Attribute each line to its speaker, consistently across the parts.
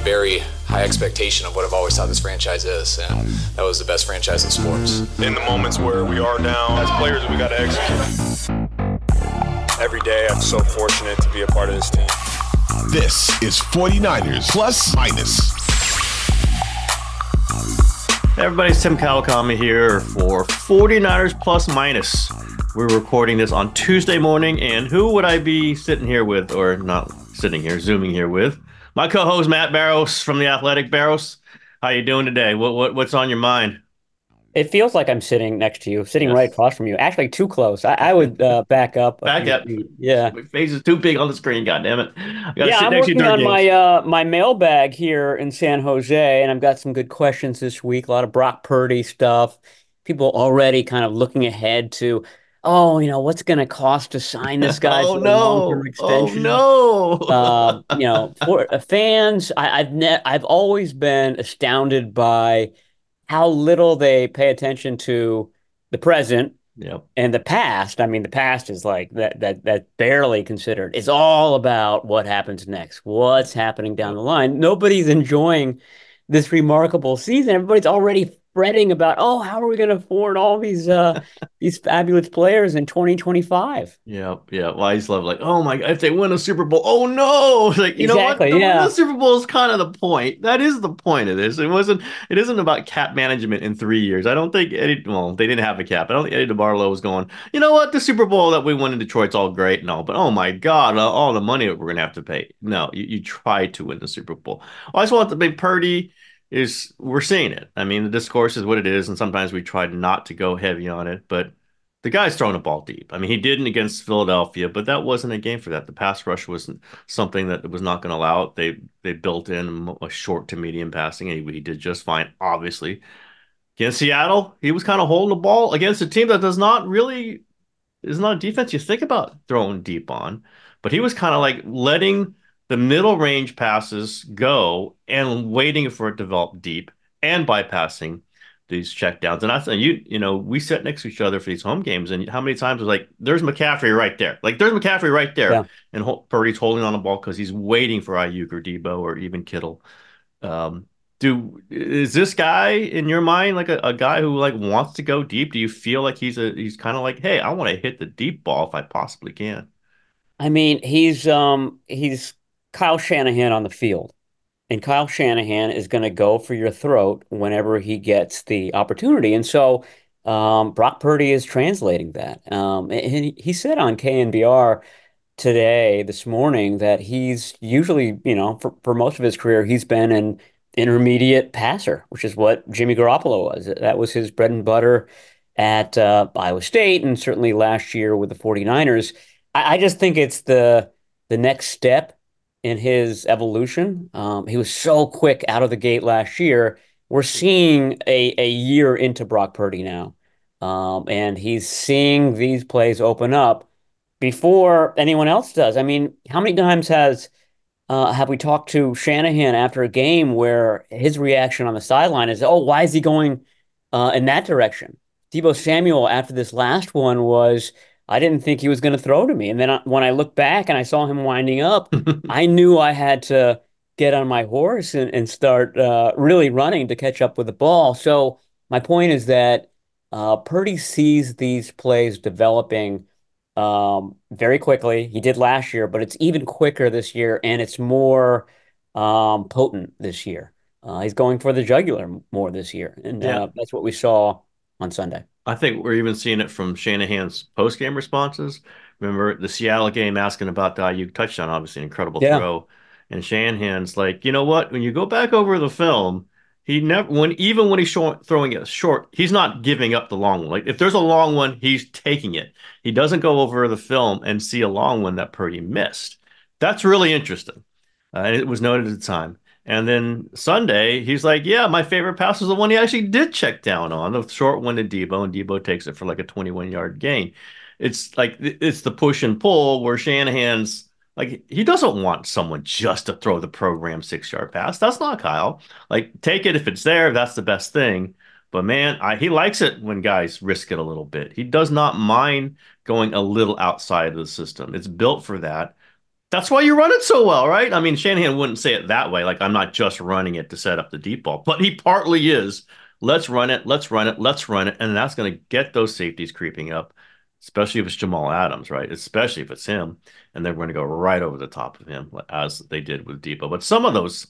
Speaker 1: I have a very high expectation of what I've always thought this franchise is, and that was the best franchise in sports.
Speaker 2: In the moments where we are down, as players, we got to execute. Every day, I'm so fortunate to be a part of this team.
Speaker 3: This is 49ers Plus Minus.
Speaker 4: Everybody's Tim Kawakami here for 49ers Plus Minus. We're recording this on Tuesday morning, and who would I be sitting here with, or not sitting here, zooming here with? My co-host Matt Barrows from the Athletic. Barrows, how you doing today? What, what what's on your mind?
Speaker 5: It feels like I'm sitting next to you, sitting yes. right across from you. Actually, too close. I, I would uh, back up.
Speaker 4: back up.
Speaker 5: Yeah,
Speaker 4: my face is too big on the screen. God damn it!
Speaker 5: Yeah, I'm working on games. my uh, my mailbag here in San Jose, and I've got some good questions this week. A lot of Brock Purdy stuff. People already kind of looking ahead to oh, you know, what's going to cost to sign this guy
Speaker 4: oh,
Speaker 5: to
Speaker 4: no.
Speaker 5: a long-term extension?
Speaker 4: Oh
Speaker 5: no! uh, you know, for uh, fans, I, have ne- I've always been astounded by how little they pay attention to the present
Speaker 4: yep.
Speaker 5: and the past. I mean, the past is like that that that barely considered. It's all about what happens next, what's happening down the line. Nobody's enjoying this remarkable season. Everybody's already fretting about, oh, how are we going to afford all these uh these fabulous players in 2025?
Speaker 4: Yeah, yeah. Well, I just love like, oh my god, if they win a Super Bowl, oh no, like you
Speaker 5: exactly,
Speaker 4: know what? The,
Speaker 5: yeah.
Speaker 4: the Super Bowl is kind of the point. That is the point of this. It wasn't. It isn't about cap management in three years. I don't think Eddie. Well, they didn't have a cap. I don't think Eddie DeBartolo was going. You know what? The Super Bowl that we won in Detroit's all great and all, but oh my god, all the money that we're gonna have to pay. No, you, you try to win the Super Bowl. I just want to big Purdy is we're seeing it. I mean, the discourse is what it is, and sometimes we try not to go heavy on it, but the guy's throwing a ball deep. I mean, he didn't against Philadelphia, but that wasn't a game for that. The pass rush wasn't something that was not going to allow it. They they built in a short to medium passing, and he, he did just fine. Obviously, against Seattle, he was kind of holding the ball against a team that does not really is not a defense you think about throwing deep on, but he was kind of like letting the middle range passes go and waiting for it to develop deep and bypassing these checkdowns. And I think you, you know, we sit next to each other for these home games, and how many times was like, "There's McCaffrey right there," like "There's McCaffrey right there," yeah. and Purdy's holding on the ball because he's waiting for Aiyuk or Deebo or even Kittle. Um, do is this guy in your mind like a, a guy who like wants to go deep? Do you feel like he's a he's kind of like, hey, I want to hit the deep ball if I possibly can?
Speaker 5: I mean, he's um he's Kyle Shanahan on the field. And Kyle Shanahan is going to go for your throat whenever he gets the opportunity. And so um, Brock Purdy is translating that. Um, and he said on KNBR today, this morning, that he's usually, you know, for, for most of his career, he's been an intermediate passer, which is what Jimmy Garoppolo was. That was his bread and butter at uh, Iowa State and certainly last year with the 49ers. I, I just think it's the the next step in his evolution. Um, he was so quick out of the gate last year. We're seeing a, a year into Brock Purdy now. Um, and he's seeing these plays open up before anyone else does. I mean, how many times has uh, have we talked to Shanahan after a game where his reaction on the sideline is, "Oh, why is he going uh, in that direction?" Deebo Samuel after this last one was, I didn't think he was going to throw to me. And then I, when I looked back and I saw him winding up, I knew I had to get on my horse and, and start uh, really running to catch up with the ball. So my point is that uh, Purdy sees these plays developing um, very quickly. He did last year, but it's even quicker this year, and it's more um, potent this year. Uh, he's going for the jugular more this year, and
Speaker 4: Yeah.
Speaker 5: uh, that's what we saw on Sunday.
Speaker 4: I think we're even seeing it from Shanahan's post game responses. Remember the Seattle game asking about the Aiyuk touchdown, obviously an incredible
Speaker 5: Yeah.
Speaker 4: throw. And Shanahan's like, you know what? When you go back over the film, he never when even when he's short, throwing it short, he's not giving up the long one. Like if there's a long one, he's taking it. He doesn't go over the film and see a long one that Purdy missed. That's really interesting. Uh, and it was noted at the time. And then Sunday, he's like, "Yeah, my favorite pass was the one he actually did check down on, the short one to Deebo, and Deebo takes it for like a 21 yard gain." It's like it's the push and pull where Shanahan's like he doesn't want someone just to throw the program six yard pass. That's not Kyle. Like take it if it's there. That's the best thing. But man, I, he likes it when guys risk it a little bit. He does not mind going a little outside of the system. It's built for that. That's why you run it so well, right? I mean, Shanahan wouldn't say it that way. Like, I'm not just running it to set up the deep ball, but he partly is. Let's run it, let's run it, let's run it. And that's going to get those safeties creeping up, especially if it's Jamal Adams, right? Especially if it's him. And they're going to go right over the top of him, as they did with Deebo. But some of those,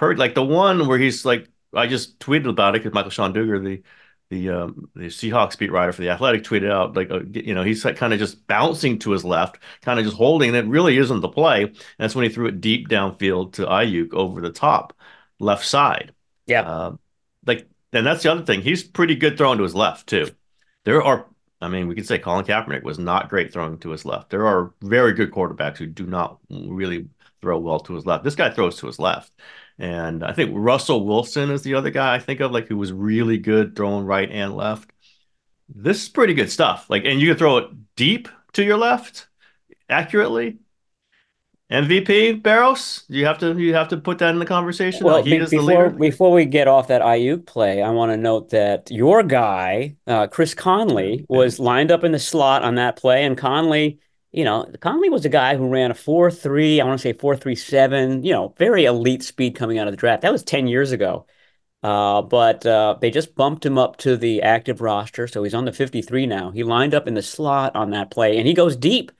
Speaker 4: like the one where he's like, I just tweeted about it because Michael-Shawn Dugar, the the um, the Seahawks beat writer for the Athletic tweeted out like uh, you know he's like kind of just bouncing to his left, kind of just holding it. Really isn't the play. And that's when he threw it deep downfield to Aiyuk over the top left side.
Speaker 5: Yeah,
Speaker 4: uh, like and that's the other thing. He's pretty good throwing to his left too. There are, I mean, we could say Colin Kaepernick was not great throwing to his left. There are very good quarterbacks who do not really throw well to his left. This guy throws to his left. And I think Russell Wilson is the other guy I think of, like who was really good throwing right and left. This is pretty good stuff. Like, and you can throw it deep to your left accurately. MVP Barrows, you have to you have to put that in the conversation.
Speaker 5: Well,
Speaker 4: he
Speaker 5: be-
Speaker 4: is the
Speaker 5: before
Speaker 4: leader.
Speaker 5: before we get off that Aiyuk play, I want to note that your guy, uh, Chris Conley, was lined up in the slot on that play, and Conley, you know, Conley was a guy who ran a four three, I want to say four three seven, you know, very elite speed coming out of the draft. That was ten years ago, uh, but uh, they just bumped him up to the active roster, so he's on the fifty three now. He lined up in the slot on that play, and he goes deep,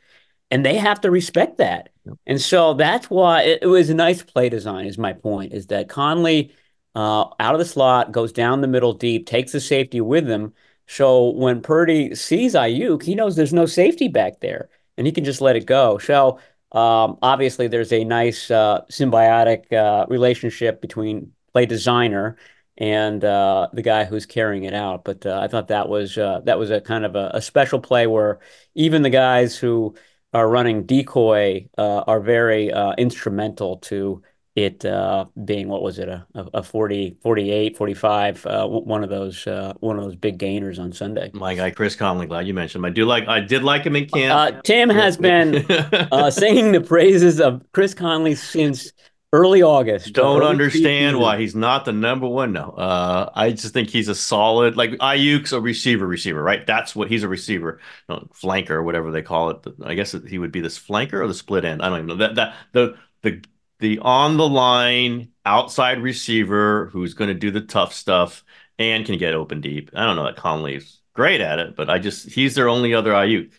Speaker 5: and they have to respect that. And so that's why it, it was a nice play design, is my point, is that Conley uh, out of the slot goes down the middle deep, takes the safety with him. So when Purdy sees Aiyuk, he knows there's no safety back there and he can just let it go. So um, obviously, there's a nice uh, symbiotic uh, relationship between play designer and uh, the guy who's carrying it out. But uh, I thought that was uh, that was a kind of a, a special play where even the guys who are running decoy uh, are very instrumental to it uh, being what was it a, a 40 48 45 uh, one of those uh, one of those big gainers on Sunday.
Speaker 4: My guy Chris Conley, glad you mentioned him. I do like I did like him in camp.
Speaker 5: Uh, Tim has been uh, singing the praises of Chris Conley since early August.
Speaker 4: Don't
Speaker 5: Early
Speaker 4: understand
Speaker 5: preseason.
Speaker 4: why he's not the number one. No, uh, I just think he's a solid like Aiyuk's a receiver, receiver, right? That's what he's a receiver, no, flanker or whatever they call it. I guess he would be this flanker or the split end. I don't even know that that the the the on the line outside receiver who's going to do the tough stuff and can get open deep. I don't know that Conley's great at it, but I just he's their only other Aiyuk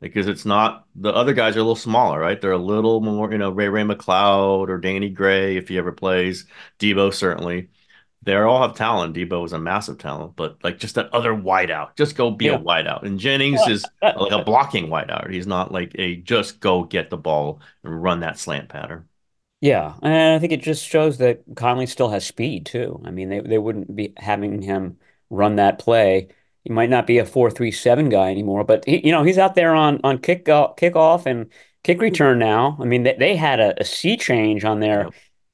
Speaker 4: because it's not the other guys are a little smaller, right? They're a little more, you know, Ray Ray McCloud or Danny Gray if he ever plays. Deebo certainly. They all have talent. Deebo is a massive talent, but like just that other wideout, just go be
Speaker 5: Yeah.
Speaker 4: a wideout. And Jennings is like a blocking wideout. He's not like a just go get the ball and run that slant pattern.
Speaker 5: Yeah, and I think it just shows that Conley still has speed too. I mean, they they wouldn't be having him run that play. He might not be a four three seven guy anymore, but he, you know, he's out there on on kick kickoff and kick return now. I mean, they, they had a, a sea change on their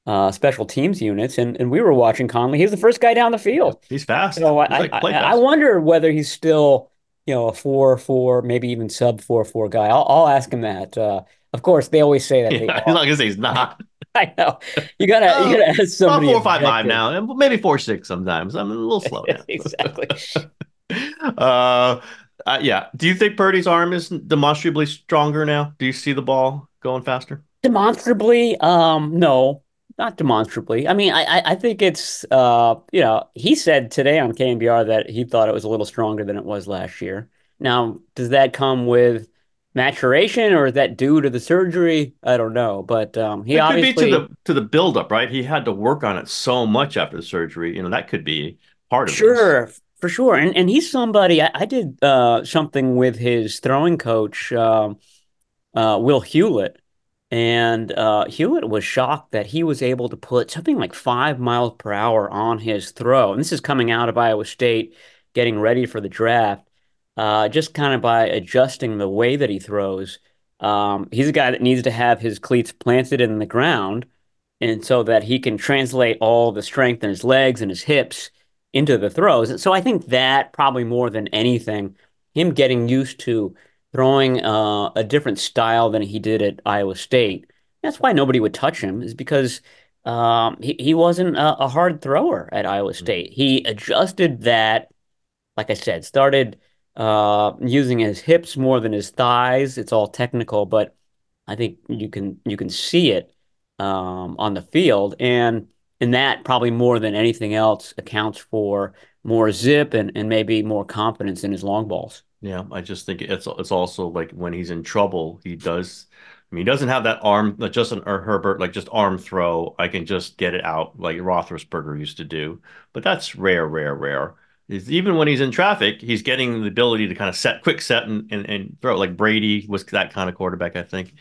Speaker 5: uh, special teams units, and, and we were watching Conley. He's the first guy down the field.
Speaker 4: He's fast.
Speaker 5: So I,
Speaker 4: like
Speaker 5: I,
Speaker 4: play
Speaker 5: I, wonder whether he's still, you know, a four four, maybe even sub four four guy. I'll, I'll ask him that. Uh, of course, they always say that.
Speaker 4: Yeah, he's not gonna say he's not.
Speaker 5: I know. You gotta you gotta ask somebody.
Speaker 4: About four five five
Speaker 5: objective.
Speaker 4: now, and maybe four six sometimes. I'm a little slow now.
Speaker 5: exactly.
Speaker 4: uh, uh, yeah. Do you think Purdy's arm is demonstrably stronger now? Do you see the ball going faster?
Speaker 5: Demonstrably, um, no, not demonstrably. I mean, I, I, I think it's, uh, you know, he said today on KNBR that he thought it was a little stronger than it was last year. Now, does that come with maturation or is that due to the surgery? I don't know, but um, he
Speaker 4: it
Speaker 5: obviously
Speaker 4: could be to the to the buildup, right? He had to work on it so much after the surgery. You know, that could be part of it.
Speaker 5: sure
Speaker 4: this.
Speaker 5: for sure, and and he's somebody I, I did uh, something with his throwing coach, um, uh, Will Hewlett. And uh, Hewlett was shocked that he was able to put something like five miles per hour on his throw. And this is coming out of Iowa State, getting ready for the draft uh, just kind of by adjusting the way that he throws. Um, he's a guy that needs to have his cleats planted in the ground, and so that he can translate all the strength in his legs and his hips into the throws. And so I think that probably more than anything, him getting used to throwing uh, a different style than he did at Iowa State. That's why nobody would touch him, is because um, he, he wasn't a, a hard thrower at Iowa mm-hmm. State. He adjusted that, like I said, started uh, using his hips more than his thighs. It's all technical, but I think you can you can see it um, on the field, and and that probably more than anything else accounts for more zip and, and maybe more confidence in his long balls.
Speaker 4: Yeah, I just think it's it's also like when he's in trouble, he does. I mean, he doesn't have that arm, like Justin or Herbert, like just arm throw. I can just get it out like Roethlisberger used to do, but that's rare, rare, rare is even when he's in traffic, he's getting the ability to kind of set quick set and, and, and throw. Like Brady was that kind of quarterback, I think.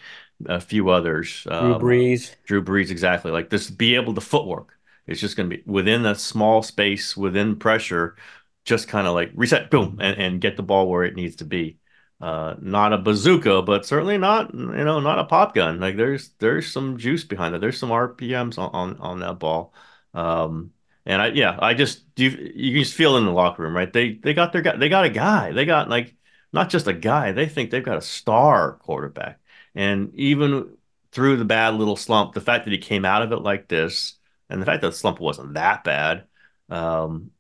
Speaker 4: A few others.
Speaker 5: Drew um, Brees.
Speaker 4: Drew Brees, exactly. Like this, be able to footwork. It's just going to be within a small space, within pressure, just kind of like reset, boom, and, and get the ball where it needs to be. Uh, not a bazooka, but certainly not, you know, not a pop gun. Like there's there's some juice behind it. There's some RPMs on on, on that ball. Um, and I, yeah, I just you you just feel in the locker room, right? They they got their guy, they got a guy, they got like not just a guy, they think they've got a star quarterback. And even through the bad little slump, the fact that he came out of it like this, and the fact that the slump wasn't that bad, um,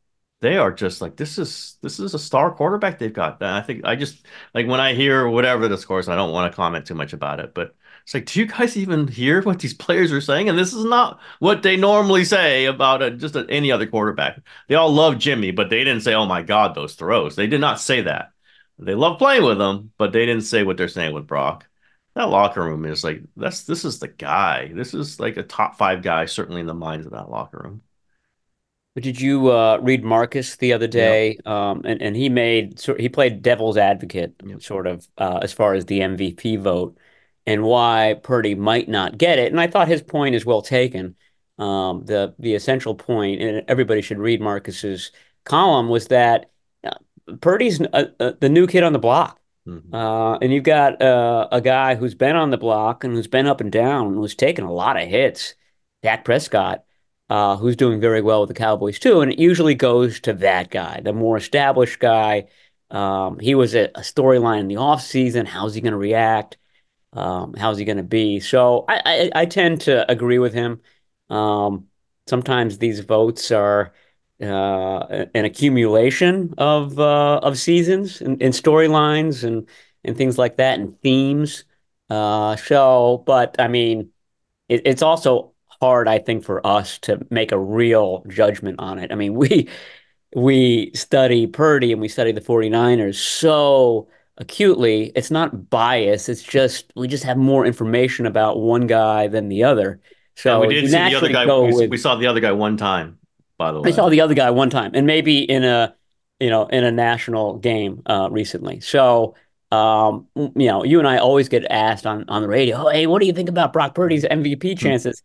Speaker 4: they are just like this is this is a star quarterback they've got. And I think I just like when I hear whatever the scores, I don't want to comment too much about it, but it's like, do you guys even hear what these players are saying? And this is not what they normally say about a, just a, any other quarterback. They all love Jimmy, but they didn't say, "Oh my God, those throws." They did not say that. They love playing with him, but they didn't say what they're saying with Brock. That locker room is like that's this is the guy. This is like a top five guy, certainly in the minds of that locker room.
Speaker 5: But did you uh, read Marcus the other day? Yep. Um, and and he made he played devil's advocate, yep. sort of uh, as far as the MVP vote and why Purdy might not get it. And I thought his point is well taken. Um, the the essential point, and everybody should read Marcus's column, was that uh, Purdy's uh, uh, the new kid on the block. Mm-hmm. Uh, and you've got uh, a guy who's been on the block and who's been up and down and who's taken a lot of hits, Dak Prescott, uh, who's doing very well with the Cowboys too. And it usually goes to that guy, the more established guy. Um, he was a, a storyline in the offseason. How's he going to react? Um, how's he going to be? So I, I, I, tend to agree with him. Um, sometimes these votes are uh, an accumulation of uh, of seasons and, and storylines and and things like that and themes. Uh, so, but I mean, it, it's also hard, I think, for us to make a real judgment on it. I mean, we we study Purdy and we study the 49ers so acutely, it's not bias. It's just we just have more information about one guy than the other. So
Speaker 4: we did see the other guy. We, with, we, saw the other guy one time. By the way,
Speaker 5: I saw the other guy one time, and maybe in a you know in a national game uh, recently. So um, you know, you and I always get asked on on the radio, oh, "Hey, what do you think about Brock Purdy's MVP hmm. chances?"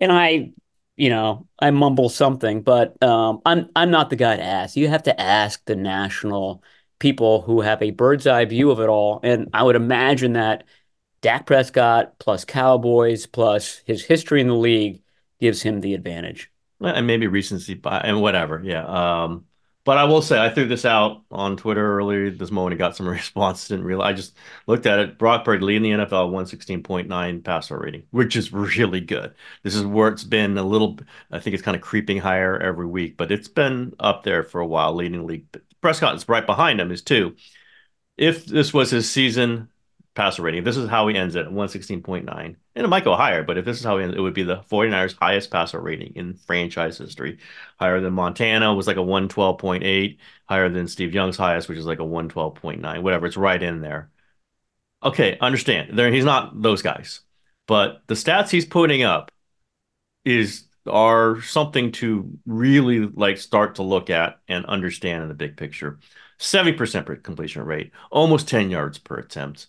Speaker 5: and I, you know, I mumble something, but um, I'm I'm not the guy to ask. You have to ask the national people who have a bird's eye view of it all. And I would imagine that Dak Prescott plus Cowboys plus his history in the league gives him the advantage.
Speaker 4: And maybe recency bias and whatever. Yeah. Um, but I will say I threw this out on Twitter earlier this morning. And got some response. Didn't realize. I just looked at it. Brock Purdy leading the NFL 116.9 passer rating, which is really good. This is where it's been a little. I think it's kind of creeping higher every week, but it's been up there for a while, leading league Prescott is right behind him is two. If this was his season passer rating, this is how he ends it at 116.9, and it might go higher, but if this is how he ends, it would be the 49ers highest passer rating in franchise history. Higher than Montana was like a 112.8, higher than Steve Young's highest, which is like a 112.9, whatever. It's right in there. Okay, understand. There, he's not those guys, but the stats he's putting up is are something to really like start to look at and understand in the big picture. 70% completion rate, almost 10 yards per attempt.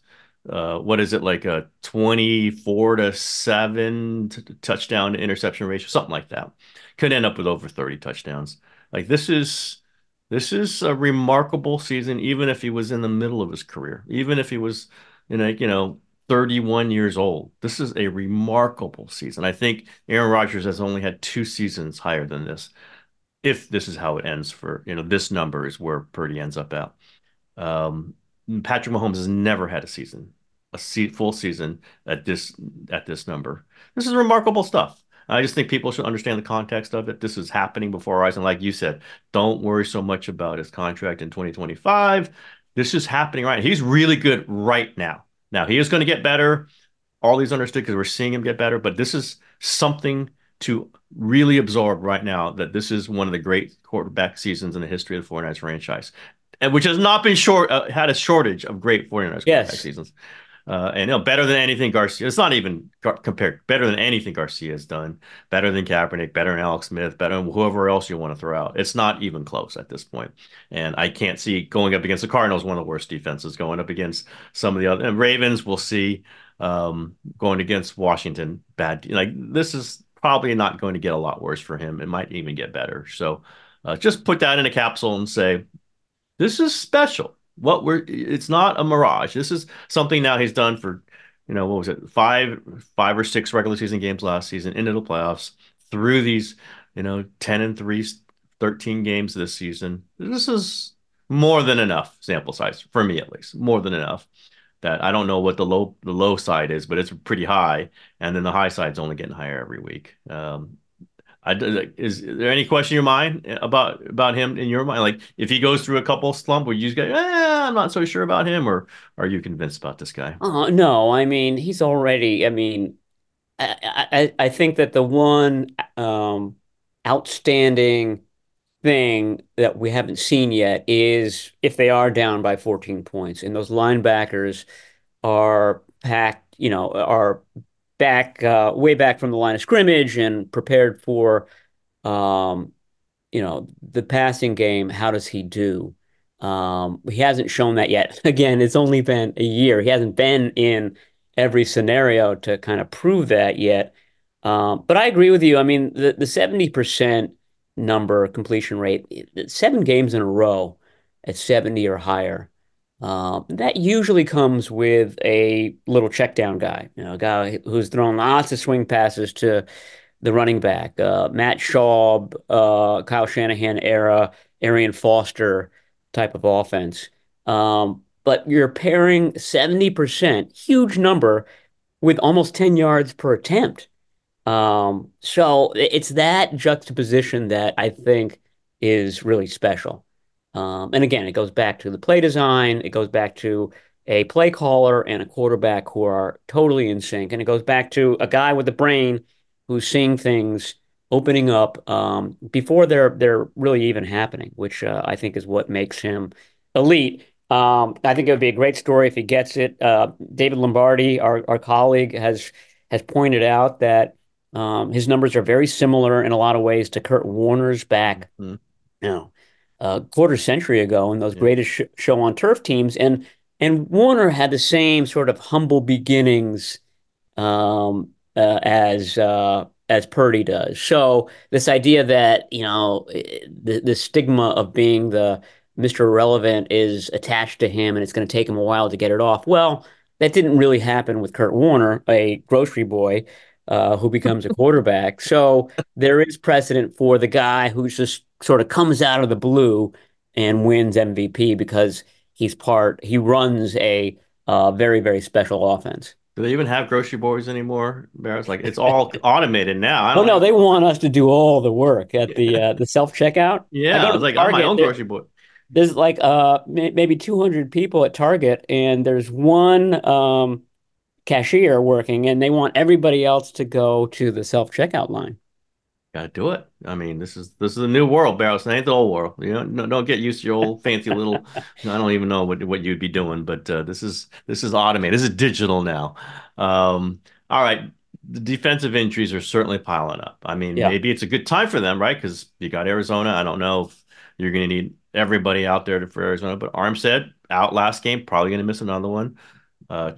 Speaker 4: Uh, what is it like a 24 to 7 touchdown to interception ratio, something like that. Could end up with over 30 touchdowns. Like this is this is a remarkable season, even if he was in the middle of his career, even if he was in a, you know, 31 years old. This is a remarkable season. I think Aaron Rodgers has only had two seasons higher than this. If this is how it ends for, you know, this number is where Purdy ends up at. Um, Patrick Mahomes has never had a season, a full season at this at this number. This is remarkable stuff. I just think people should understand the context of it. This is happening before our eyes, and like you said, don't worry so much about his contract in 2025. This is happening right. He's really good right now. Now he is going to get better. All these understood because we're seeing him get better, but this is something to really absorb right now that this is one of the great quarterback seasons in the history of the 49ers franchise, and which has not been short uh, had a shortage of great 49ers yes. quarterback seasons. Uh, and you know, better than anything Garcia. It's not even compared. Better than anything Garcia has done. Better than Kaepernick. Better than Alex Smith. Better than whoever else you want to throw out. It's not even close at this point. And I can't see going up against the Cardinals, one of the worst defenses. Going up against some of the other Ravens, we'll see. Um, going against Washington, bad. Like this is probably not going to get a lot worse for him. It might even get better. So uh, just put that in a capsule and say this is special what we're it's not a mirage. This is something now he's done for, you know, what was it, five five or six regular season games last season into the playoffs through these, you know, 10 and 3 13 games this season. This is more than enough sample size for me at least. More than enough. That I don't know what the low the low side is, but it's pretty high, and then the high side's only getting higher every week. Um, I, is there any question in your mind about about him in your mind? Like if he goes through a couple slump where you just go, eh, I'm not so sure about him, or are you convinced about this guy?
Speaker 5: Uh, no, I mean he's already. I mean, I I, I think that the one um, outstanding thing that we haven't seen yet is if they are down by 14 points and those linebackers are packed, you know, are back uh, way back from the line of scrimmage and prepared for um, you know the passing game how does he do? Um, he hasn't shown that yet. Again it's only been a year. He hasn't been in every scenario to kind of prove that yet. Um, but i agree with you. I mean the, the 70% number completion rate seven games in a row at 70 or higher uh, that usually comes with a little check down guy, you know, a guy who's thrown lots of swing passes to the running back, uh, Matt Schaub, uh, Kyle Shanahan era, Arian Foster type of offense. Um, but you're pairing 70%, huge number, with almost 10 yards per attempt. Um, so it's that juxtaposition that I think is really special. Um, and again, it goes back to the play design. It goes back to a play caller and a quarterback who are totally in sync. And it goes back to a guy with a brain who's seeing things opening up um, before they're they're really even happening, which uh, I think is what makes him elite. Um, I think it would be a great story if he gets it. Uh, David Lombardi, our, our colleague, has has pointed out that um, his numbers are very similar in a lot of ways to Kurt Warner's back. Mm-hmm. You know, a quarter century ago in those yeah. greatest sh- show on turf teams, and and Warner had the same sort of humble beginnings um, uh, as uh, as Purdy does. So this idea that you know the the stigma of being the Mr. Irrelevant is attached to him, and it's going to take him a while to get it off. Well, that didn't really happen with Kurt Warner, a grocery boy. Uh, who becomes a quarterback. So there is precedent for the guy who just sort of comes out of the blue and wins MVP because he's part he runs a uh, very very special offense.
Speaker 4: Do they even have grocery boys anymore? Barrett's like it's all automated now.
Speaker 5: well, no, they want us to do all the work at the uh, the self checkout.
Speaker 4: Yeah, I, I was like, Target, I'm my own grocery boy.
Speaker 5: There's like uh maybe 200 people at Target, and there's one um, cashier working, and they want everybody else to go to the self checkout line.
Speaker 4: Gotta do it. I mean, this is this is a new world, Barrows. It ain't the old world. You know, no, don't get used to your old fancy little. I don't even know what what you'd be doing, but uh, this is this is automated. This is digital now. Um, all right, the defensive injuries are certainly piling up. I mean,
Speaker 5: Yeah.
Speaker 4: maybe it's a good time for them, right? Because you got Arizona. I don't know if you're going to need everybody out there for Arizona, but Armstead out last game, probably going to miss another one. Uh,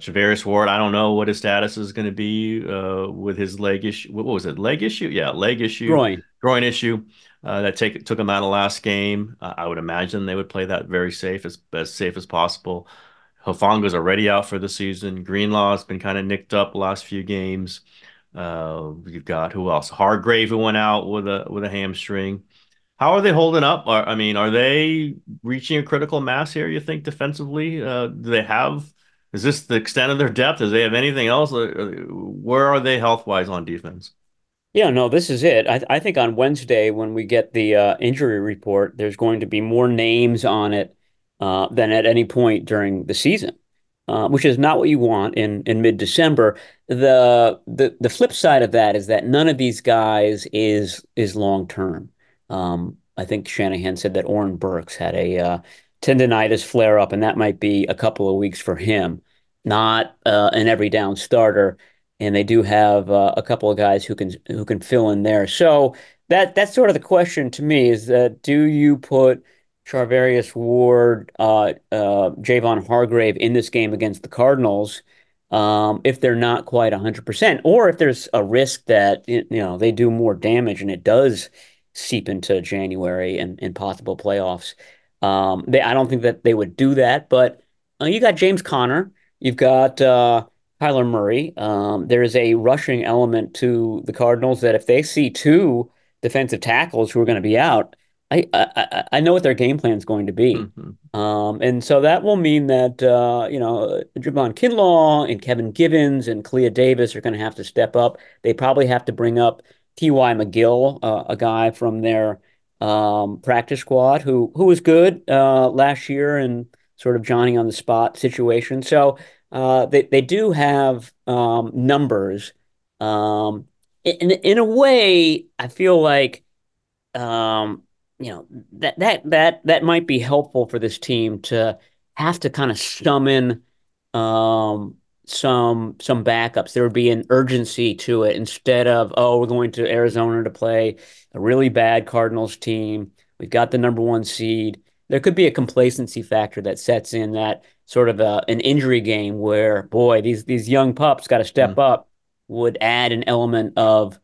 Speaker 4: Ward, I don't know what his status is going to be uh, with his leg issue. What was it? Leg issue? Yeah, leg issue.
Speaker 5: Groin.
Speaker 4: Groin issue. Uh, that take took him out of last game. Uh, I would imagine they would play that very safe, as as safe as possible. Hufanga's already out for the season. Greenlaw's been kind of nicked up last few games. Uh, you've got who else? Hargrave who went out with a with a hamstring. How are they holding up? Are, I mean, are they reaching a critical mass here? You think defensively? Uh, do they have? Is this the extent of their depth? Do they have anything else? Uh, Where are they health wise on defense?
Speaker 5: Yeah, no, this is it. I, I think on Wednesday, when we get the uh, injury report, there's going to be more names on it uh, than at any point during the season, uh, which is not what you want in, in mid-December. The, the the flip side of that is that none of these guys is is long term. Um, I think Shanahan said that Oren Burks had a uh, tendonitis flare up, and that might be a couple of weeks for him, not uh, an every down starter and they do have uh, a couple of guys who can who can fill in there. So that that's sort of the question to me is that do you put Charvarius Ward, uh, uh, Javon Hargrave in this game against the Cardinals um, if they're not quite 100%, or if there's a risk that you know they do more damage and it does seep into January and, and possible playoffs. Um, they, I don't think that they would do that, but uh, you got James Conner, you've got uh, Kyler Murray. Um, there is a rushing element to the Cardinals that if they see two defensive tackles who are going to be out, I, I I know what their game plan is going to be.
Speaker 4: Mm-hmm.
Speaker 5: Um, and so that will mean that uh, you know Javon Kinlaw and Kevin Givens and Kalia Davis are going to have to step up. They probably have to bring up T.Y. McGill, uh, a guy from their um, practice squad who who was good uh, last year and sort of Johnny on the spot situation. So uh, they they do have um, numbers. Um, in in a way, I feel like um, you know that that that that might be helpful for this team to have to kind of summon um, some some backups. There would be an urgency to it instead of oh we're going to Arizona to play a really bad Cardinals team. We've got the number one seed. There could be a complacency factor that sets in that sort of a, an injury game where boy these these young pups got to step
Speaker 4: Mm.
Speaker 5: up would add an element of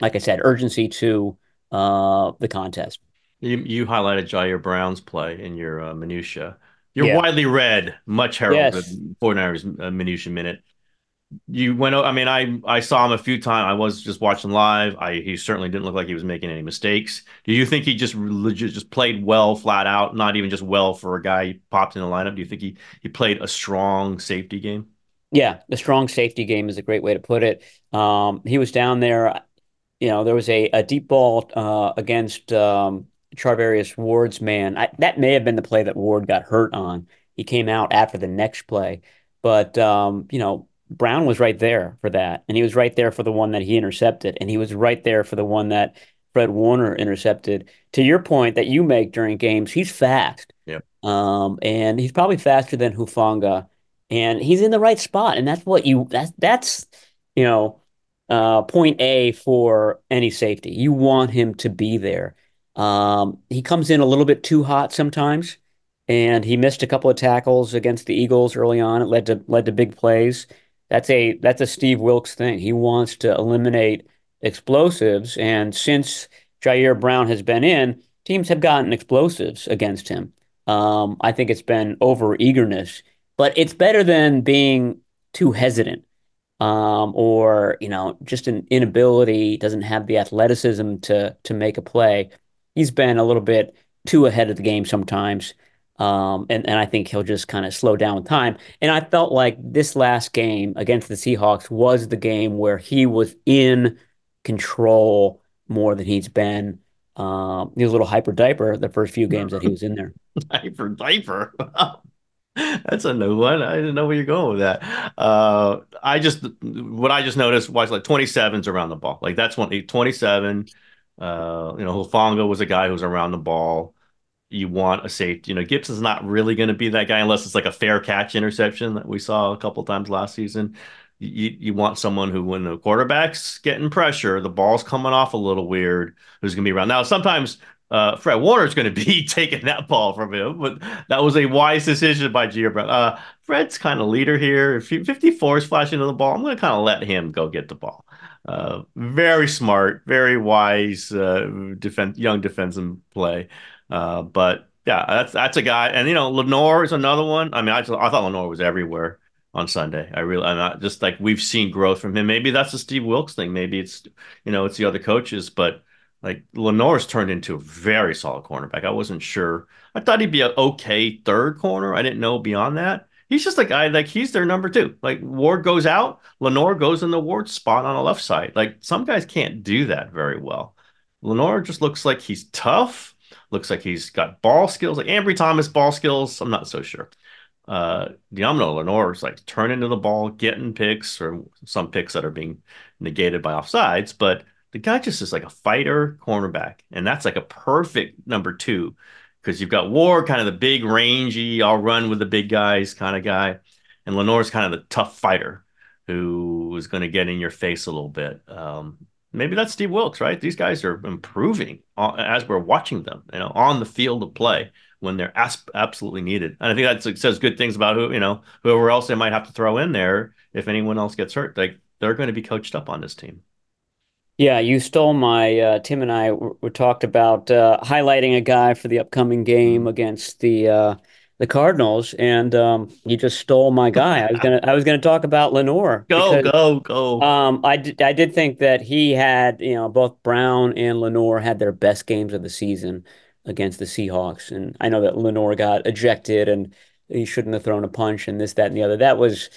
Speaker 5: like I said urgency to uh, the contest.
Speaker 4: You you highlighted Ji'Ayir Brown's play in your uh, minutia. You're
Speaker 5: Yeah.
Speaker 4: widely read, much heralded
Speaker 5: Yes.
Speaker 4: 49ers uh, minutia minute. You went. I mean, I I saw him a few times. I was just watching live. I he certainly didn't look like he was making any mistakes. Do you think he just legit just played well, flat out? Not even just well for a guy he popped in the lineup. Do you think he he played a strong safety game?
Speaker 5: Yeah, the strong safety game is a great way to put it. Um, he was down there. You know, there was a, a deep ball uh, against um, Charvarius Ward's man. I, that may have been the play that Ward got hurt on. He came out after the next play, but um, you know, Brown was right there for that, and he was right there for the one that he intercepted, and he was right there for the one that Fred Warner intercepted. To your point that you make during games, he's fast.
Speaker 4: Yep.
Speaker 5: Um, and he's probably faster than Hufanga and he's in the right spot and that's what you that's that's you know uh point A for any safety you want him to be there um he comes in a little bit too hot sometimes and he missed a couple of tackles against the Eagles early on. It led to led to big plays. That's a that's a Steve Wilks thing. He wants to eliminate explosives and since Ji'Ayir Brown has been in teams have gotten explosives against him. Um I think it's been over eagerness but it's better than being too hesitant um, or you know just an inability doesn't have the athleticism to to make a play he's been a little bit too ahead of the game sometimes um, and, and I think he'll just kind of slow down with time and I felt like this last game against the Seahawks was the game where he was in control more than he's been um, he was a little hyper diaper the first few games that he was in there
Speaker 4: Diaper, diaper. That's a new one. I didn't know where you're going with that. Uh, I just what I just noticed was like 27s around the ball. Like that's one 27. Uh, you know, Hufanga was a guy who's around the ball. You want a safety. You know, Gipson's not really going to be that guy unless it's like a fair catch interception that we saw a couple times last season. You, you want someone who, when the quarterback's getting pressure, the ball's coming off a little weird, who's going to be around. Now, sometimes uh, Fred Warner's going to be taking that ball from him, but that was a wise decision by Ji'Ayir Brown. Uh, Fred's kind of leader here. If 54 is flashing to the ball, I'm going to kind of let him go get the ball. Uh, very smart, very wise uh, defense, young defensive play. Uh, but yeah, that's that's a guy, and you know, Lenoir is another one. I mean, I, just, I thought Lenoir was everywhere on Sunday. I really, I'm not just like we've seen growth from him. Maybe that's the Steve Wilks thing. Maybe it's you know it's the other coaches, but like Lenoir's turned into a very solid cornerback. I wasn't sure. I thought he'd be an okay third corner. I didn't know beyond that. He's just a guy like he's their number two. Like Ward goes out, Lenoir goes in the Ward spot on the left side. Like some guys can't do that very well. Lenoir just looks like he's tough. Looks like he's got ball skills, like Ambry Thomas ball skills. I'm not so sure uh Deommodore Lenoir is like turning to the ball, getting picks or some picks that are being negated by offsides, but the guy just is like a fighter cornerback, and that's like a perfect number two because you've got War, kind of the big, rangy, I'll run with the big guys kind of guy, and Lenoir's kind of the tough fighter who is going to get in your face a little bit. Um, maybe that's Steve Wilks, right? These guys are improving as we're watching them, you know, on the field of play when they're as- absolutely needed. And I think that says good things about who you know whoever else they might have to throw in there if anyone else gets hurt. Like they're going to be coached up on this team.
Speaker 5: Yeah, you stole my uh, Tim and I we talked about uh, highlighting a guy for the upcoming game mm-hmm. against the uh, the Cardinals, and um, you just stole my guy. I was gonna I was gonna talk about Lenoir.
Speaker 4: Go because, go go.
Speaker 5: Um, I did I did think that he had you know both Brown and Lenoir had their best games of the season against the Seahawks. And I know that Lenoir got ejected and he shouldn't have thrown a punch and this, that, and the other. That was,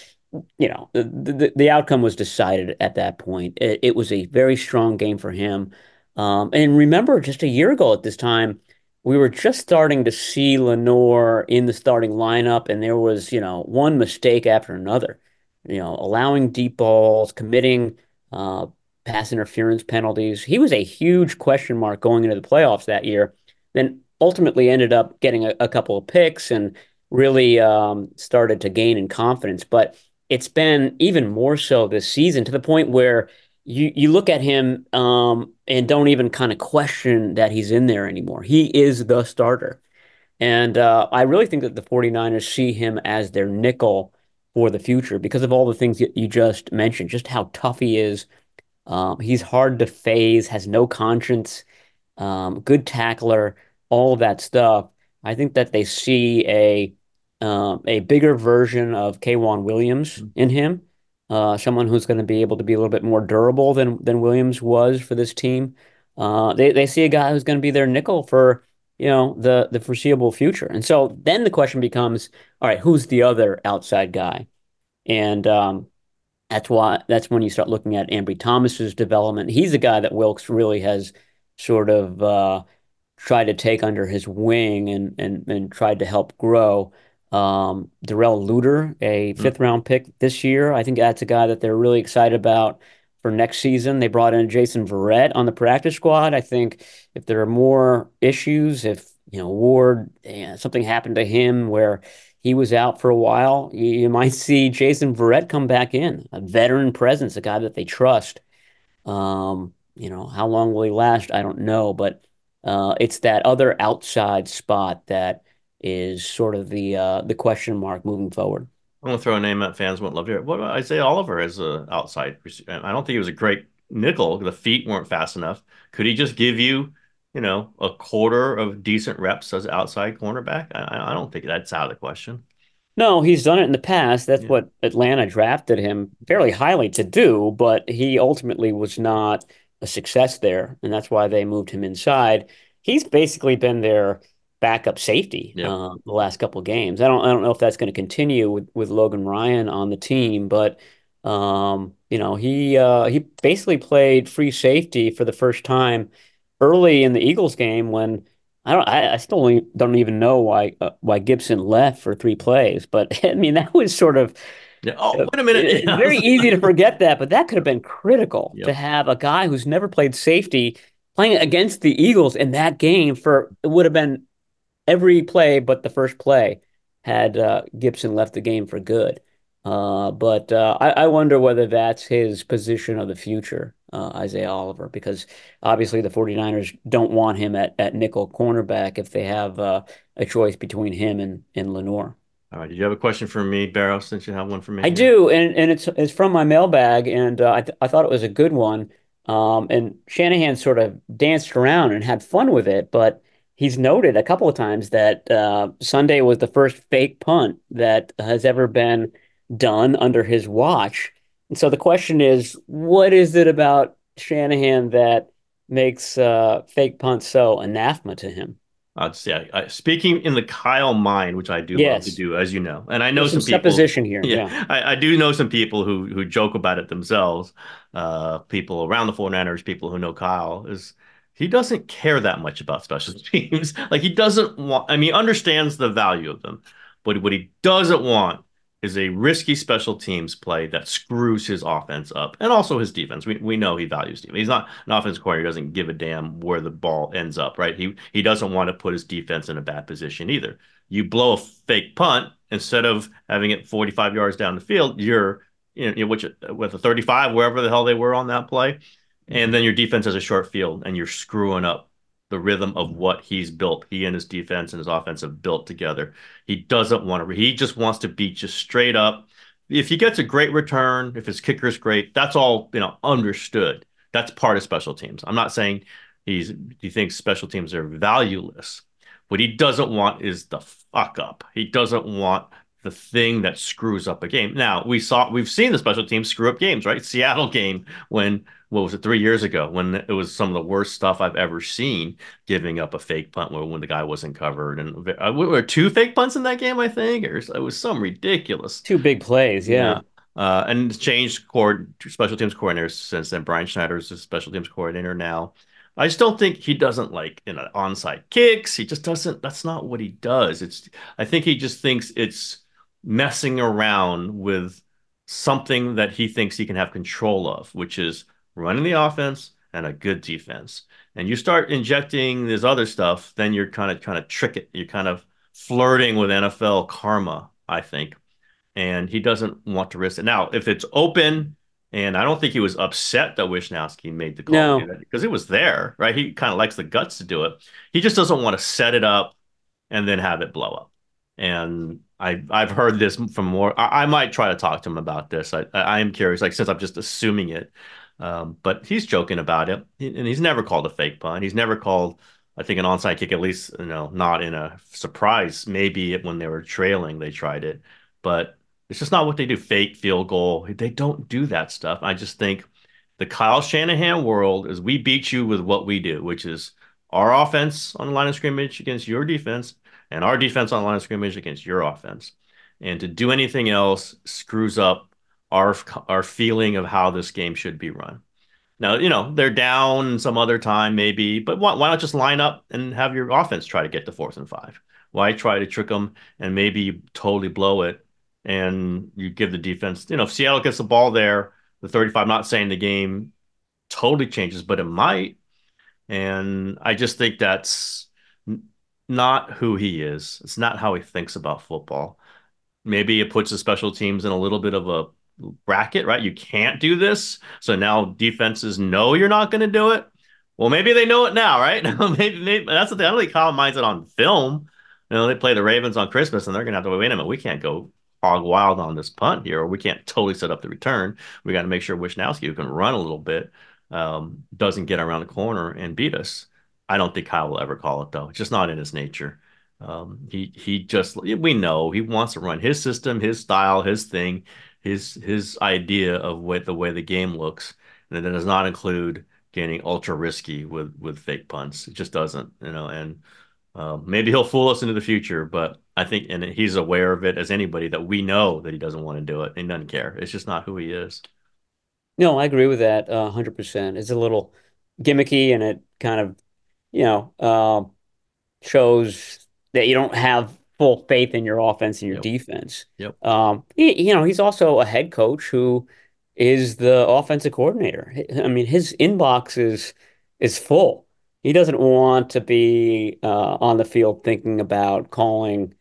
Speaker 5: you know, the, the, the outcome was decided at that point. It, it, was a very strong game for him. Um, and remember, just a year ago at this time, we were just starting to see Lenoir in the starting lineup, and there was, you know, one mistake after another. You know, allowing deep balls, committing uh, pass interference penalties. He was a huge question mark going into the playoffs that year then ultimately ended up getting a, a couple of picks and really um, started to gain in confidence. But it's been even more so this season to the point where you you look at him um, and don't even kind of question that he's in there anymore. He is the starter. And uh, I really think that the 49ers see him as their nickel for the future because of all the things that you just mentioned, just how tough he is. Um, he's hard to phase, has no conscience, um, good tackler all of that stuff, I think that they see a uh, a bigger version of K'Waun Williams mm-hmm. in him, uh, someone who's going to be able to be a little bit more durable than than Williams was for this team. Uh, they they see a guy who's going to be their nickel for you know the the foreseeable future, and so then the question becomes, all right, who's the other outside guy? And um, that's why that's when you start looking at Ambry Thomas's development. He's a guy that Wilks really has sort of uh, tried to take under his wing and and and tried to help grow. Um, Darrell Luter, a hmm. fifth round pick this year. I think that's a guy that they're really excited about for next season. They brought in Jason Verrett on the practice squad. I think if there are more issues, if you know Ward, yeah, something happened to him where he was out for a while, you, you, might see Jason Verrett come back in, a veteran presence, a guy that they trust. Um, you know, how long will he last? I don't know, but uh, it's that other outside spot that is sort of the uh, the question mark moving forward.
Speaker 4: I'm gonna throw a name that fans won't love to hear. What about Isaiah Oliver as an outside? I don't think he was a great nickel. The feet weren't fast enough. Could he just give you, you know, a quarter of decent reps as outside cornerback? I, I don't think that's out of the question.
Speaker 5: No, he's done it in the past. That's yeah. what Atlanta drafted him fairly highly to do, but he ultimately was not a success there, and that's why they moved him inside. He's basically been their backup safety yeah. uh, the last couple games. I don't I don't know if that's going to continue with with Logan Ryan on the team, but um, you know he uh, he basically played free safety for the first time early in the Eagles game when. I don't. I, I still don't even know why uh, why Gipson left for three plays, but I mean that was sort of
Speaker 4: yeah. Oh, wait a minute. It's
Speaker 5: very easy to forget that, but that could have been critical to have a guy who's never played safety playing against the Eagles in that game for it would have been every play but the first play had uh, Gipson left the game for good. Uh, but uh, I, I, wonder whether that's his position of the future, uh, Isaiah Oliver, because obviously the 49ers don't want him at, at nickel cornerback if they have uh, a choice between him and, and Lenoir.
Speaker 4: All right. Did you have a question for me, Barrow, since you have one for me?
Speaker 5: I do, and, and it's it's from my mailbag, and uh, I, th- I thought it was a good one. Um, and Shanahan sort of danced around and had fun with it, but he's noted a couple of times that uh, Sunday was the first fake punt that has ever been done under his watch. And so the question is, what is it about Shanahan that makes uh, fake punts so anathema to him?
Speaker 4: I'd say, I, speaking in the Kyle mind, which I do
Speaker 5: yes.
Speaker 4: love to do, as you know, and I know
Speaker 5: There's
Speaker 4: some,
Speaker 5: some
Speaker 4: people.
Speaker 5: Supposition here,
Speaker 4: yeah,
Speaker 5: yeah.
Speaker 4: I, I, do know some people who who joke about it themselves. Uh, people around the 49ers, people who know Kyle, is he doesn't care that much about special teams. like he doesn't want. I mean, understands the value of them, but what he doesn't want is a risky special teams play that screws his offense up and also his defense. We, we know he values defense. He's not an offense coordinator. He doesn't give a damn where the ball ends up, right? He he doesn't want to put his defense in a bad position either. You blow a fake punt instead of having it 45 yards down the field, you're you know, which with a 35 wherever the hell they were on that play, and then your defense has a short field and you're screwing up the rhythm of what he's built. He and his defense and his offense have built together. He doesn't want to. He just wants to beat you straight up. If he gets a great return, if his kicker is great, that's all you know. Understood. That's part of special teams. I'm not saying he's he thinks special teams are valueless. What he doesn't want is the fuck up. He doesn't want the thing that screws up a game. Now we saw we've seen the special teams screw up games, right? Seattle game when what was it three years ago when it was some of the worst stuff I've ever seen, giving up a fake punt when, when the guy wasn't covered, and uh, were two fake punts in that game, I think, or it was some ridiculous
Speaker 5: two big plays, yeah.
Speaker 4: yeah. Uh, and changed court special teams coordinators since then. Brian Schneider is a special teams coordinator now. I just don't think he doesn't like you know onside kicks. He just doesn't. That's not what he does. It's. I think he just thinks it's messing around with something that he thinks he can have control of, which is running the offense and a good defense. And you start injecting this other stuff, then you're kind of kind of trick it. You're kind of flirting with NFL karma, I think. And he doesn't want to risk it. Now, if it's open, and I don't think he was upset that Wishnowsky made the call
Speaker 5: no.
Speaker 4: because it was there, right? He kind of likes the guts to do it. He just doesn't want to set it up and then have it blow up. And I I've heard this from more. I, I might try to talk to him about this. I I am curious, like since I'm just assuming it. Um, but he's joking about it, and he's never called a fake punt. He's never called, I think, an onside kick. At least, you know, not in a surprise. Maybe when they were trailing, they tried it, but it's just not what they do. Fake field goal. They don't do that stuff. I just think the Kyle Shanahan world is we beat you with what we do, which is our offense on the line of scrimmage against your defense, and our defense on the line of scrimmage against your offense. And to do anything else screws up our our feeling of how this game should be run. Now, you know, they're down some other time maybe, but why, why not just line up and have your offense try to get to fourth and five? Why try to trick them and maybe totally blow it and you give the defense, you know, if Seattle gets the ball there, the 35, I'm not saying the game totally changes, but it might. And I just think that's not who he is. It's not how he thinks about football. Maybe it puts the special teams in a little bit of a bracket, right? You can't do this. So now defenses know you're not going to do it. Well, maybe they know it now, right? maybe, maybe, that's the thing. I don't think Kyle minds it on film. You know, they play the Ravens on Christmas and they're going to have to wait a minute. We can't go hog wild on this punt here, or we can't totally set up the return. We got to make sure Wishnowsky, who can run a little bit, um, doesn't get around the corner and beat us. I don't think Kyle will ever call it though. It's just not in his nature. Um, he he just we know he wants to run his system, his style, his thing his his idea of what the way the game looks, and it does not include getting ultra risky with with fake punts. It just doesn't, you know. And uh, maybe he'll fool us into the future, but I think, and he's aware of it as anybody that we know that he doesn't want to do it. He doesn't care. It's just not who he is.
Speaker 5: No, I agree with that uh, hundred percent. It's a little gimmicky, and it kind of, you know, uh, shows that you don't have full faith in your offense and your
Speaker 4: yep.
Speaker 5: defense.
Speaker 4: Yep.
Speaker 5: Um, he, you know, he's also a head coach who is the offensive coordinator. I mean, his inbox is is full he doesn't want to be uh, on the field thinking about calling,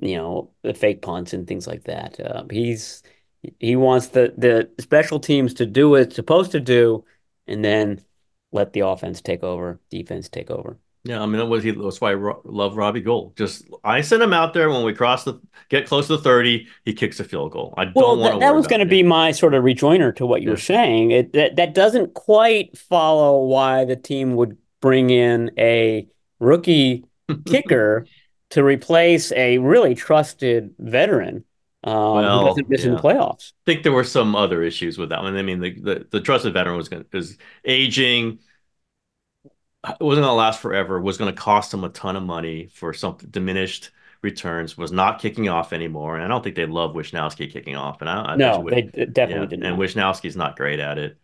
Speaker 5: you know, the fake punts and things like that. Uh, he's he wants the the special teams to do what it's supposed to do, and then let the offense take over, defense take over.
Speaker 4: Yeah, I mean, that was he, that's why I ro- love Robbie Gould. Just I send him out there when we cross the get close to the thirty, he kicks a field goal. I don't
Speaker 5: Well,
Speaker 4: want
Speaker 5: that,
Speaker 4: to.
Speaker 5: that was going to be my sort of rejoinder to what you were
Speaker 4: Yeah.
Speaker 5: saying. It that, that doesn't quite follow why the team would bring in a rookie kicker to replace a really trusted veteran um,
Speaker 4: Well,
Speaker 5: who doesn't miss in the playoffs.
Speaker 4: I think there were some other issues with that one. I mean, the the, the trusted veteran was going is aging. It wasn't going to last forever. Was going to cost them a ton of money for some diminished returns. Was not kicking off anymore, and I don't think they love Wishnowsky kicking off. And I, I
Speaker 5: No,
Speaker 4: would-
Speaker 5: they definitely
Speaker 4: Yeah,
Speaker 5: did
Speaker 4: and. Wishnowsky's not great at it.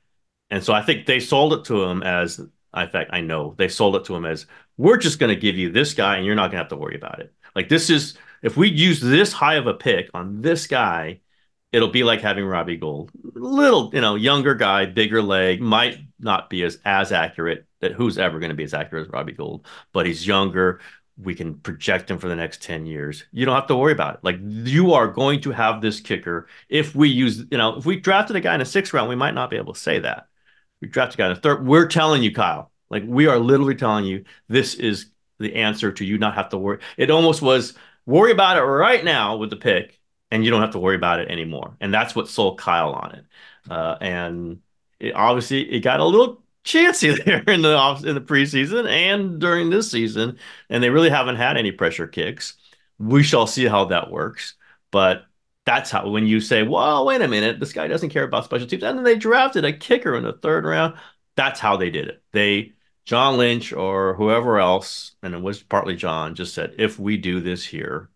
Speaker 4: And so I think they sold it to him as, in fact, I know they sold it to him as, we're just going to give you this guy and you're not going to have to worry about it. Like this is, if we use this high of a pick on this guy, it'll be like having Robbie Gould. Little, you know, younger guy, bigger leg, might not be as as accurate. Who's ever going to be as accurate as Robbie Gould, but he's younger. We can project him for the next 10 years. You don't have to worry about it. Like you are going to have this kicker. If we use, you know, if we drafted a guy in a sixth round, we might not be able to say that. We drafted a guy in a third. We're telling you, Kyle, like we are literally telling you this is the answer to you not have to worry. It almost was worry about it right now with the pick, and you don't have to worry about it anymore. And that's what sold Kyle on it. Uh, and it, obviously, it got a little chancy there in the off in the preseason and during this season, and they really haven't had any pressure kicks. We shall see how that works, but. That's how when you say, "Well, wait a minute, this guy doesn't care about special teams," and then they drafted a kicker in the third round. That's how they did it. They John Lynch or whoever else, and it was partly John, just said, if we do this here,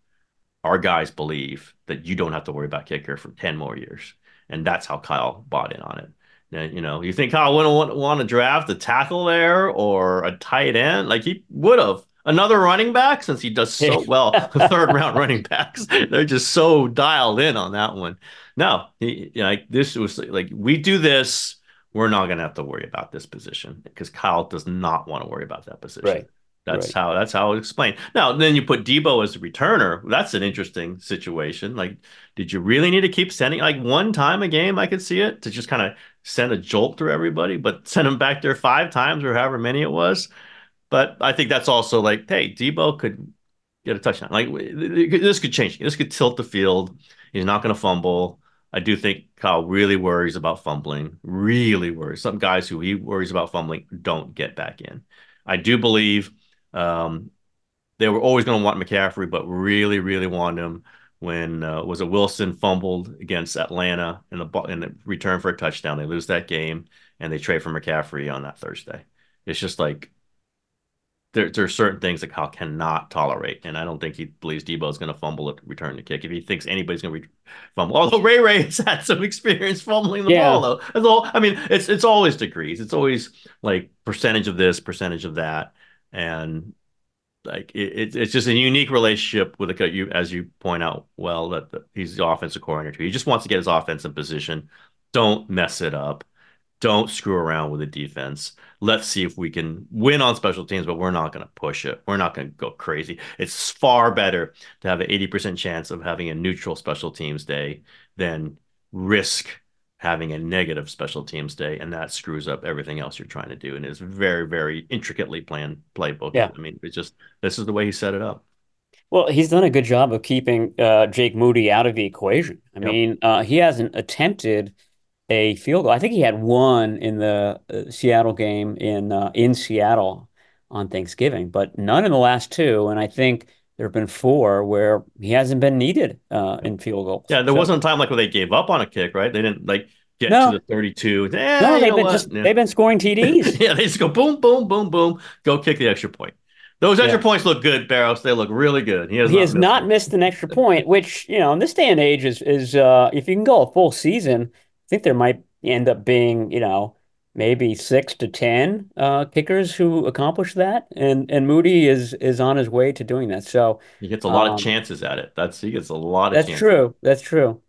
Speaker 4: our guys believe that you don't have to worry about kicker for 10 more years. And that's how Kyle bought in on it. Now, you know, you think Kyle wouldn't want, want to draft a tackle there or a tight end? Like he would have. Another running back, since he does so well, the third round running backs, they're just so dialed in on that one. No, he, like this was like, we do this, we're not going to have to worry about this position because Kyle does not want to worry about that position.
Speaker 5: Right.
Speaker 4: That's
Speaker 5: Right.
Speaker 4: how that's how it's explained. Now, then you put Deebo as a returner. That's an interesting situation. Like, did you really need to keep sending like one time a game? I could see it to just kind of send a jolt through everybody, but send him back there five times or however many it was. But I think that's also like, hey, Deebo could get a touchdown. Like this could change. This could tilt the field. He's not going to fumble. I do think Kyle really worries about fumbling. Really worries. Some guys who he worries about fumbling don't get back in. I do believe um, they were always going to want McCaffrey, but really, really want him when uh, was it Wilson fumbled against Atlanta in the in the return for a touchdown. They lose that game and they trade for McCaffrey on that Thursday. It's just like there, there are certain things that Kyle cannot tolerate, and I don't think he believes Deebo is going to fumble a return the kick. If he thinks anybody's going to re- fumble, although Ray Ray has had some experience fumbling the
Speaker 5: Yeah.
Speaker 4: ball, though. That's all. I mean, it's it's always degrees. It's always like percentage of this, percentage of that, and like it, it, it's just a unique relationship with a you as you point out well that the, he's the offensive coordinator. He just wants to get his offense in position. Don't mess it up. Don't screw around with the defense. Let's see if we can win on special teams, but we're not going to push it. We're not going to go crazy. It's far better to have an 80% chance of having a neutral special teams day than risk having a negative special teams day, and that screws up everything else you're trying to do. And it's very, very intricately planned playbook.
Speaker 5: Yeah.
Speaker 4: I mean, it's just this is the way he set it up.
Speaker 5: Well, he's done a good job of keeping uh, Jake Moody out of the equation. I
Speaker 4: Yep.
Speaker 5: mean, uh, he hasn't attempted a field goal. I think he had one in the uh, Seattle game in uh, in Seattle on Thanksgiving, but none in the last two. And I think there have been four where he hasn't been needed uh, in field goals.
Speaker 4: Yeah, there
Speaker 5: So-
Speaker 4: wasn't a time like where they gave up on a kick, right? They didn't like get
Speaker 5: No.
Speaker 4: to the 32. Eh,
Speaker 5: No, they've been just
Speaker 4: Yeah.
Speaker 5: they've been scoring TDs.
Speaker 4: yeah, they just go boom, boom, boom, boom, go kick the extra point. Those extra
Speaker 5: Yeah.
Speaker 4: points look good, Barrows. They look really good. He has
Speaker 5: He
Speaker 4: not
Speaker 5: has
Speaker 4: missed
Speaker 5: not missed an extra point, which, you know, in this day and age is is uh if you can go a full season, I think there might end up being, you know, maybe six to ten uh kickers who accomplish that. And and Moody is is on his way to doing that. So
Speaker 4: He gets a lot
Speaker 5: Um,
Speaker 4: of chances at it. That's he gets a lot of
Speaker 5: that's
Speaker 4: chances.
Speaker 5: true. That's true.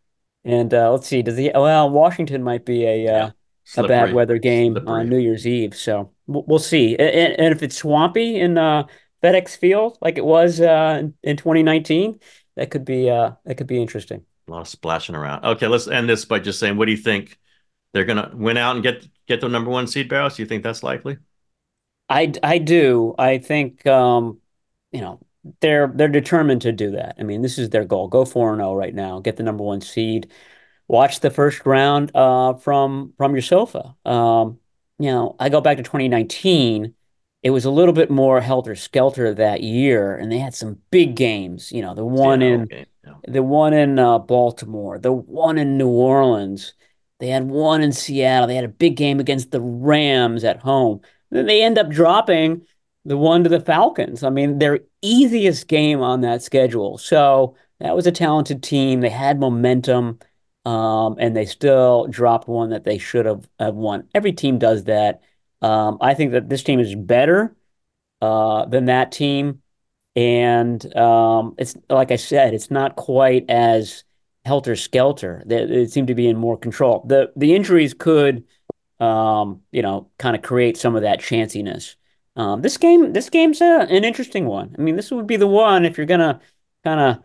Speaker 5: And uh let's see, does he well, Washington might be a uh a bad weather game slippery. on New Year's Eve. So we'll, we'll see. And, and, if it's swampy in uh, FedEx Field like it was uh, in 2019, that could be uh, that could be interesting.
Speaker 4: A lot of splashing around. Okay, let's end this by just saying, what do you think? They're gonna win out and get get the number one seed, Barrows. Do you think that's likely?
Speaker 5: I I do. I think um, you know they're they're determined to do that. I mean, this is their goal. Go four and zero oh right now. Get the number one seed. Watch the first round uh, from from your sofa. Um, you know, I go back to 2019. It was a little bit more helter skelter that year, and they had some big games. You know, the one in the one in uh, Baltimore, the one in New Orleans. They had one in Seattle. They had a big game against the Rams at home. Then they end up dropping the one to the Falcons. I mean, their easiest game on that schedule. So that was a talented team. They had momentum, um, and they still dropped one that they should have, have won. Every team does that. Um, I think that this team is better uh, than that team. And um, it's like I said, it's not quite as helter skelter. They, they seem to be in more control. The the injuries could, um, you know, kind of create some of that chanciness. Um, this game, this game's a, an interesting one. I mean, this would be the one if you're gonna kind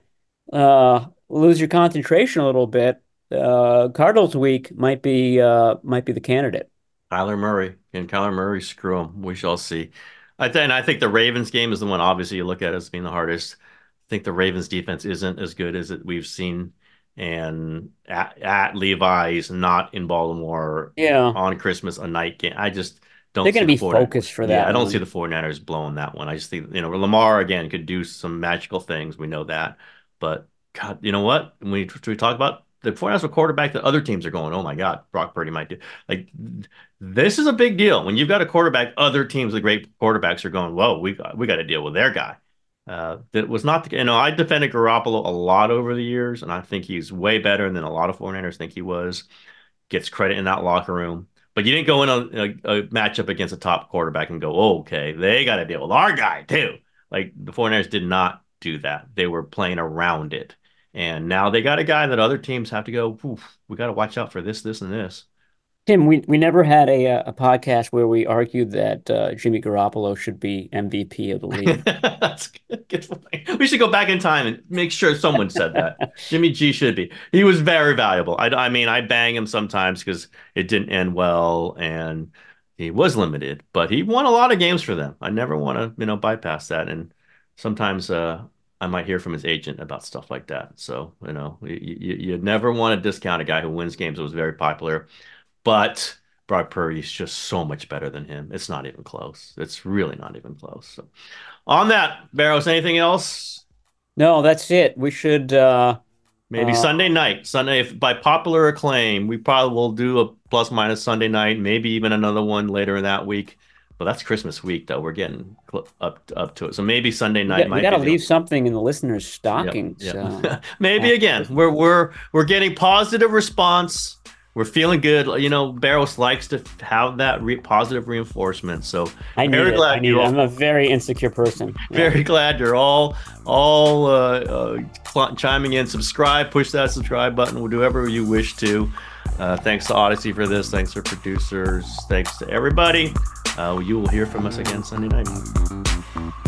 Speaker 5: of uh, lose your concentration a little bit. Uh, Cardinals week might be uh, might be the candidate.
Speaker 4: Kyler Murray and Kyler Murray screw him. We shall see. I think I think the Ravens game is the one. Obviously, you look at as being the hardest. I think the Ravens defense isn't as good as it, we've seen, and at, at Levi's, not in Baltimore.
Speaker 5: Yeah,
Speaker 4: on Christmas, a night game. I just don't
Speaker 5: they're going to be focused for that.
Speaker 4: Yeah, I don't see the 49ers blowing that one. I just think, you know, Lamar again could do some magical things. We know that. But God, you know what? When we, we talk about the 49ers a quarterback that other teams are going, oh my God, Brock Purdy might do. Like, this is a big deal. When you've got a quarterback, other teams, the great quarterbacks are going, whoa, we got, we got to deal with their guy. Uh, that was not the, you know, I defended Garoppolo a lot over the years, and I think he's way better than a lot of 49ers think he was. Gets credit in that locker room. But you didn't go in a, a, a matchup against a top quarterback and go, oh, okay, they got to deal with our guy too. Like the 49ers did not do that. They were playing around it. And now they got a guy that other teams have to go, we got to watch out for this, this, and this.
Speaker 5: Tim, we, we never had a a podcast where we argued that uh, Jimmy Garoppolo should be MVP of the league. That's
Speaker 4: good. We should go back in time and make sure someone said that. Jimmy G should be. He was very valuable. I, I mean, I bang him sometimes because it didn't end well and he was limited, but he won a lot of games for them. I never want to, you know, bypass that. And sometimes uh, I might hear from his agent about stuff like that. So, you know, you, you, you never want to discount a guy who wins games. It was very popular. But Brock Purdy is just so much better than him. It's not even close. It's really not even close. So, on that, Barrows, anything else?
Speaker 5: No, that's it. We should uh,
Speaker 4: maybe uh, Sunday night. Sunday, if by popular acclaim, we probably will do a plus minus Sunday night. Maybe even another one later in that week. But that's Christmas week, though. We're getting up up to it. So maybe Sunday night.
Speaker 5: We got to leave something in the listeners' stocking. Yep, yep.
Speaker 4: So. maybe again, we're we're we're getting positive response we're feeling good. You know, Barrows likes to have that re- positive reinforcement. So
Speaker 5: I very it. glad I you. I'm a very insecure person.
Speaker 4: Very yeah. glad you're all all uh, uh, chiming in. Subscribe, push that subscribe button. We'll do whatever you wish to. Uh, thanks to Audacy for this. Thanks to producers. Thanks to everybody. Uh, you will hear from us again Sunday night.